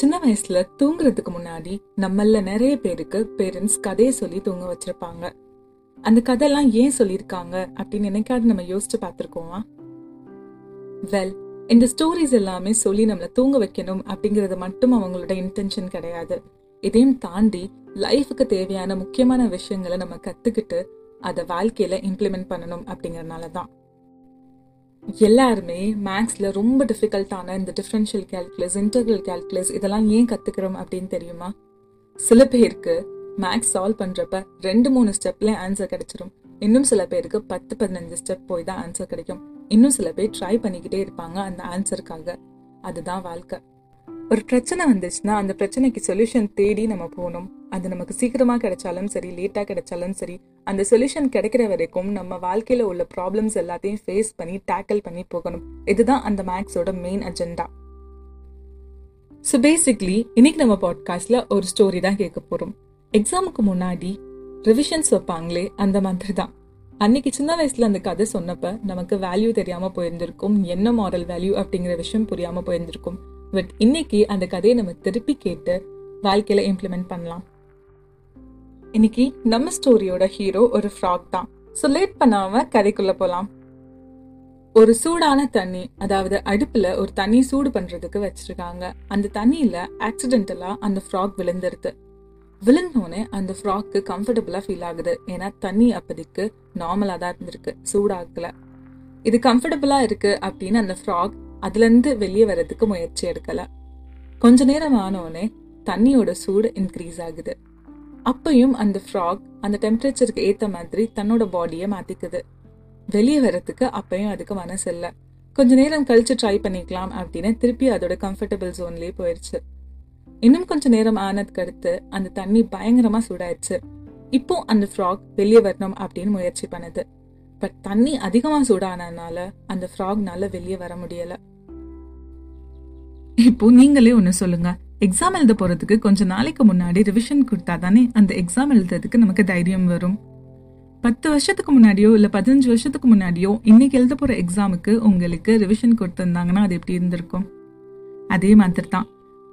சின்ன வயசுல தூங்குறதுக்கு முன்னாடி நம்மள நிறைய பேருக்கு பேரண்ட்ஸ் கதையை சொல்லி தூங்க வச்சிருப்பாங்க. அந்த கதையெல்லாம் ஏன் சொல்லியிருக்காங்க அப்படின்னு நினைக்காது நம்ம யோசிச்சு பார்த்துருக்கோமா? வெல் இந்த ஸ்டோரிஸ் எல்லாமே சொல்லி நம்மளை தூங்க வைக்கணும் அப்படிங்கறது மட்டும் அவங்களோட இன்டென்ஷன் கிடையாது. இதையும் தாண்டி லைஃபுக்கு தேவையான முக்கியமான விஷயங்களை நம்ம கத்துக்கிட்டு அதை வாழ்க்கையில இம்ப்ளிமெண்ட் பண்ணணும் அப்படிங்கறதுனால தான் எல்லாருமே மேக்ஸில் ரொம்ப டிஃபிகல்ட்டான இந்த டிஃப்ரென்ஷியல் கேல்குலஸ் இன்டர்கல் கேல்குலஸ் இதெல்லாம் ஏன் கற்றுக்கிறோம் அப்படின்னு தெரியுமா? சில பேருக்கு மேக்ஸ் சால்வ் பண்ணுறப்ப ரெண்டு மூணு ஸ்டெப்பில் ஆன்சர் கிடைச்சிரும். இன்னும் சில பேருக்கு பத்து பதினஞ்சு ஸ்டெப் போய் தான் ஆன்சர் கிடைக்கும். இன்னும் சில பேர் ட்ரை பண்ணிக்கிட்டே இருப்பாங்க அந்த ஆன்சருக்காக அதுதான் வாழ்க்கை. ஒரு பிரச்சனை வந்துச்சுன்னா அந்த பிரச்சனைக்கு சொல்யூஷன் தேடி நம்ம போகணும். அது நமக்கு சீக்கிரமா கிடைச்சாலும் சரி லேட்டா கிடைச்சாலும் சரி அந்த சொல்யூஷன் கிடைக்கிற வரைக்கும் நம்ம வாழ்க்கையில் உள்ள ப்ராப்ளம்ஸ் எல்லாத்தையும் ஃபேஸ் பண்ணி டேக்கிள் பண்ணி போகணும். இதுதான் அந்த மேக்ஸோட மெயின் அஜெண்டா ஸோ பேசிக்லி இன்னைக்கு நம்ம பாட்காஸ்ட்ல ஒரு ஸ்டோரி தான் கேட்க போறோம். எக்ஸாமுக்கு முன்னாடி ரிவிஷன்ஸ் வைப்பாங்களே அந்த மாதிரி தான் அன்னைக்கு சின்ன வயசுல அந்த கதை சொன்னப்ப நமக்கு வேல்யூ தெரியாம போயிருந்திருக்கும் என்ன மாரல் வேல்யூ அப்படிங்கிற விஷயம் புரியாம போயிருந்திருக்கும். பட் இன்னைக்கு அந்த கதையை நம்ம திருப்பி கேட்டு வாழ்க்கையில இம்ப்ளிமெண்ட் பண்ணலாம். இன்னைக்கு நம்ம ஸ்டோரியோட ஹீரோ ஒரு ஃப்ராக் தான். ஸோ லேட் பண்ணாம கதைக்குள்ள போலாம். ஒரு சூடான தண்ணி அதாவது அடுப்புல ஒரு தண்ணி சூடு பண்றதுக்கு வச்சிருக்காங்க. அந்த தண்ணியில ஆக்சிடென்டலா அந்த ஃப்ராக் விழுந்துருது. விழுந்தோடனே அந்த ஃப்ராக்கு கம்ஃபர்டபுளா ஃபீல் ஆகுது. ஏன்னா தண்ணி அப்போதைக்கு நார்மலா தான் இருந்திருக்கு சூடாக்கல. இது கம்ஃபர்டபுளா இருக்கு அப்படின்னு அந்த ஃப்ராக் அதுலேருந்து வெளியே வர்றதுக்கு முயற்சி எடுக்கலை. கொஞ்ச நேரம் ஆனோடனே தண்ணியோட சூடு இன்க்ரீஸ் ஆகுது. அப்பையும் அந்த ஃப்ராக் அந்த டெம்பரேச்சருக்கு ஏற்ற மாதிரி தன்னோட பாடியை மாற்றிக்குது வெளியே வரத்துக்கு அப்பையும் அதுக்கு மனசு இல்லை. கொஞ்ச நேரம் கழிச்சு ட்ரை பண்ணிக்கலாம் அப்படின்னு திருப்பி அதோட கம்ஃபர்டபுள் ஜோன்லேயே போயிடுச்சு இன்னும் கொஞ்ச நேரம் ஆனதுக்கு அடுத்து அந்த தண்ணி பயங்கரமாக சூடாயிடுச்சு இப்போ அந்த ஃப்ராக் வெளியே வரணும் அப்படின்னு முயற்சி பண்ணுது. பட் தண்ணி அதிகமாக சூடானதுனால அந்த ஃப்ராக்னால வெளியே வர முடியலை. இப்போ நீங்களே ஒன்று சொல்லுங்க. எக்ஸாம் எழுத போறதுக்கு கொஞ்ச நாளைக்கு முன்னாடி ரிவிஷன் கொடுத்தா தானே அந்த எக்ஸாம் எழுதுறதுக்கு நமக்கு தைரியம் வரும். பத்து வருஷத்துக்கு முன்னாடியோ இல்லை பதினஞ்சு வருஷத்துக்கு முன்னாடியோ இன்னைக்கு எழுத போற எக்ஸாமுக்கு உங்களுக்கு ரிவிஷன் கொடுத்துருந்தாங்கன்னா அது எப்படி இருந்திருக்கும்? அதே மாதிரி தான்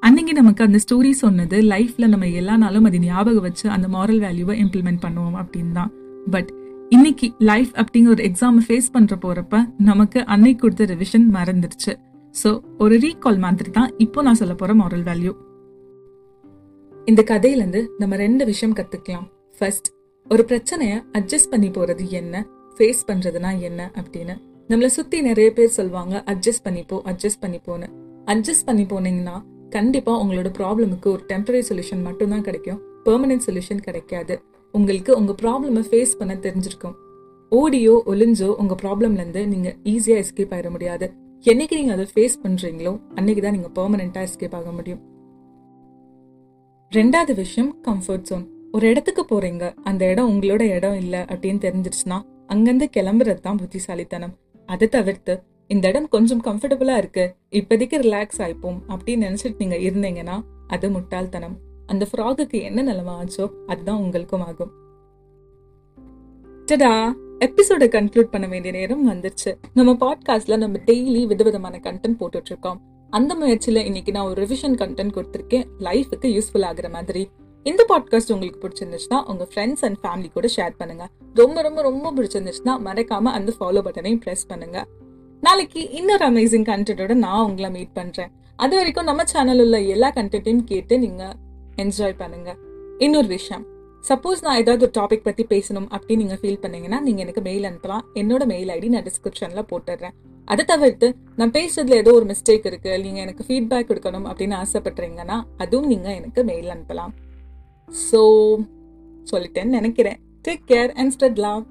அன்னைக்கு நமக்கு அந்த ஸ்டோரி சொன்னது லைஃப்ல நம்ம எல்லா நாளும் அதை ஞாபகம் வச்சு அந்த மாரல் வேல்யூவை இம்ப்ளிமெண்ட் பண்ணுவோம் அப்படின்னு தான் பட் இன்னைக்கு லைஃப் அப்படிங்கிற ஒரு எக்ஸாம் ஃபேஸ் பண்ற போறப்ப நமக்கு அன்னைக்கு கொடுத்த ரிவிஷன் மறந்துருச்சு. ஸோ ஒரு ரீகால் மாதிரி தான் இப்போ நான் சொல்ல போகிற மாரல் வேல்யூ இந்த கதையிலேருந்து நம்ம ரெண்டு விஷயம் கற்றுக்கலாம் ஃபர்ஸ்ட் ஒரு பிரச்சனையை அட்ஜஸ்ட் பண்ணி போகிறது என்ன? ஃபேஸ் பண்ணுறதுனா என்ன அப்படின்னு. நம்மளை சுற்றி நிறைய பேர் சொல்லுவாங்க அட்ஜஸ்ட் பண்ணிப்போ அட்ஜஸ்ட் பண்ணிப்போன்னு. அட்ஜஸ்ட் பண்ணி போனீங்கன்னா கண்டிப்பாக உங்களோட ப்ராப்ளமுக்கு ஒரு டெம்பரரி சொல்யூஷன் மட்டும்தான் கிடைக்கும். பெர்மனன்ட் சொல்யூஷன் கிடைக்காது. உங்களுக்கு உங்கள் ப்ராப்ளமை ஃபேஸ் பண்ண தெரிஞ்சிருக்கும். ஓடியோ ஒளிஞ்சோ உங்கள் ப்ராப்ளம்லேருந்து நீங்கள் ஈஸியாக எஸ்கேப் ஆயிட முடியாது. என்னைக்கு நீங்க அதை ஃபேஸ் பண்றீங்களோ அன்னைக்கு தான் நீங்க பெர்மனண்டா எஸ்கேப் ஆக முடியும். ரெண்டாவது விஷயம் கம்ஃபர்ட் ஜோன் ஒரு இடத்துக்கு போறீங்க அந்த இடம் உங்களோட இடம் இல்லை அப்படின்னு தெரிஞ்சிருச்சுன்னா அங்கிருந்து கிளம்புறது தான் புத்திசாலித்தனம். அதை தவிர்த்து இந்த இடம் கொஞ்சம் கம்ஃபர்டபுளா இருக்கு இப்போதைக்கு ரிலாக்ஸ் ஆயிப்போம் அப்படின்னு நினைச்சிட்டு நீங்க இருந்தீங்கன்னா அது முட்டாள்தனம். அந்த ஃப்ராகுக்கு என்ன நிலைமை ஆச்சோ அதுதான் உங்களுக்கும் ஆகும். டடா! எபிசோடை கன்க்ளூட் பண்ண வேண்டிய நேரம் வந்துருச்சு. நம்ம பாட்காஸ்ட்ல நம்ம டெய்லி விதவிதமான கண்டென்ட் போட்டுட்டு இருக்கோம் அந்த முயற்சியில இன்னைக்கு நான் ஒரு ரிவிஷன் கண்டென்ட் கொடுத்துருக்கேன். லைஃபுக்கு யூஸ்ஃபுல் ஆகுற மாதிரி. இந்த பாட்காஸ்ட் உங்களுக்கு பிடிச்சிருந்துச்சுன்னா உங்க ஃப்ரெண்ட்ஸ் அண்ட் ஃபேமிலி கூட ஷேர் பண்ணுங்க. ரொம்ப ரொம்ப ரொம்ப பிடிச்சிருந்துச்சுன்னா மறக்காம அந்த ஃபாலோ பட்டனையும் ப்ரெஸ் பண்ணுங்க. நாளைக்கு இன்னொரு அமேசிங் கண்டென்ட்டோட நான் உங்களை மீட் பண்றேன். அது வரைக்கும் நம்ம சேனல் உள்ள எல்லா கண்டென்ட்டையும் கேட்டு நீங்க என்ஜாய் பண்ணுங்க. இன்னொரு விஷயம். சப்போஸ் நான் ஏதாவது ஒரு டாபிக் பற்றி பேசணும் அப்படின்னு நீங்கள் ஃபீல் பண்ணீங்கன்னா நீங்கள் எனக்கு மெயில் அனுப்பலாம். என்னோட மெயில் ஐடி நான் டிஸ்கிரிப்ஷனில் போட்டுடுறேன். அதை தவிர்த்து நான் பேசுறதுல ஏதோ ஒரு மிஸ்டேக் இருக்கு நீங்கள் எனக்கு ஃபீட்பேக் கொடுக்கணும் அப்படின்னு ஆசைப்பட்றீங்கன்னா அதுவும் நீங்கள் எனக்கு மெயில் அனுப்பலாம். ஸோ சொல்லிட்டேன்னு நினைக்கிறேன். Take care and spread love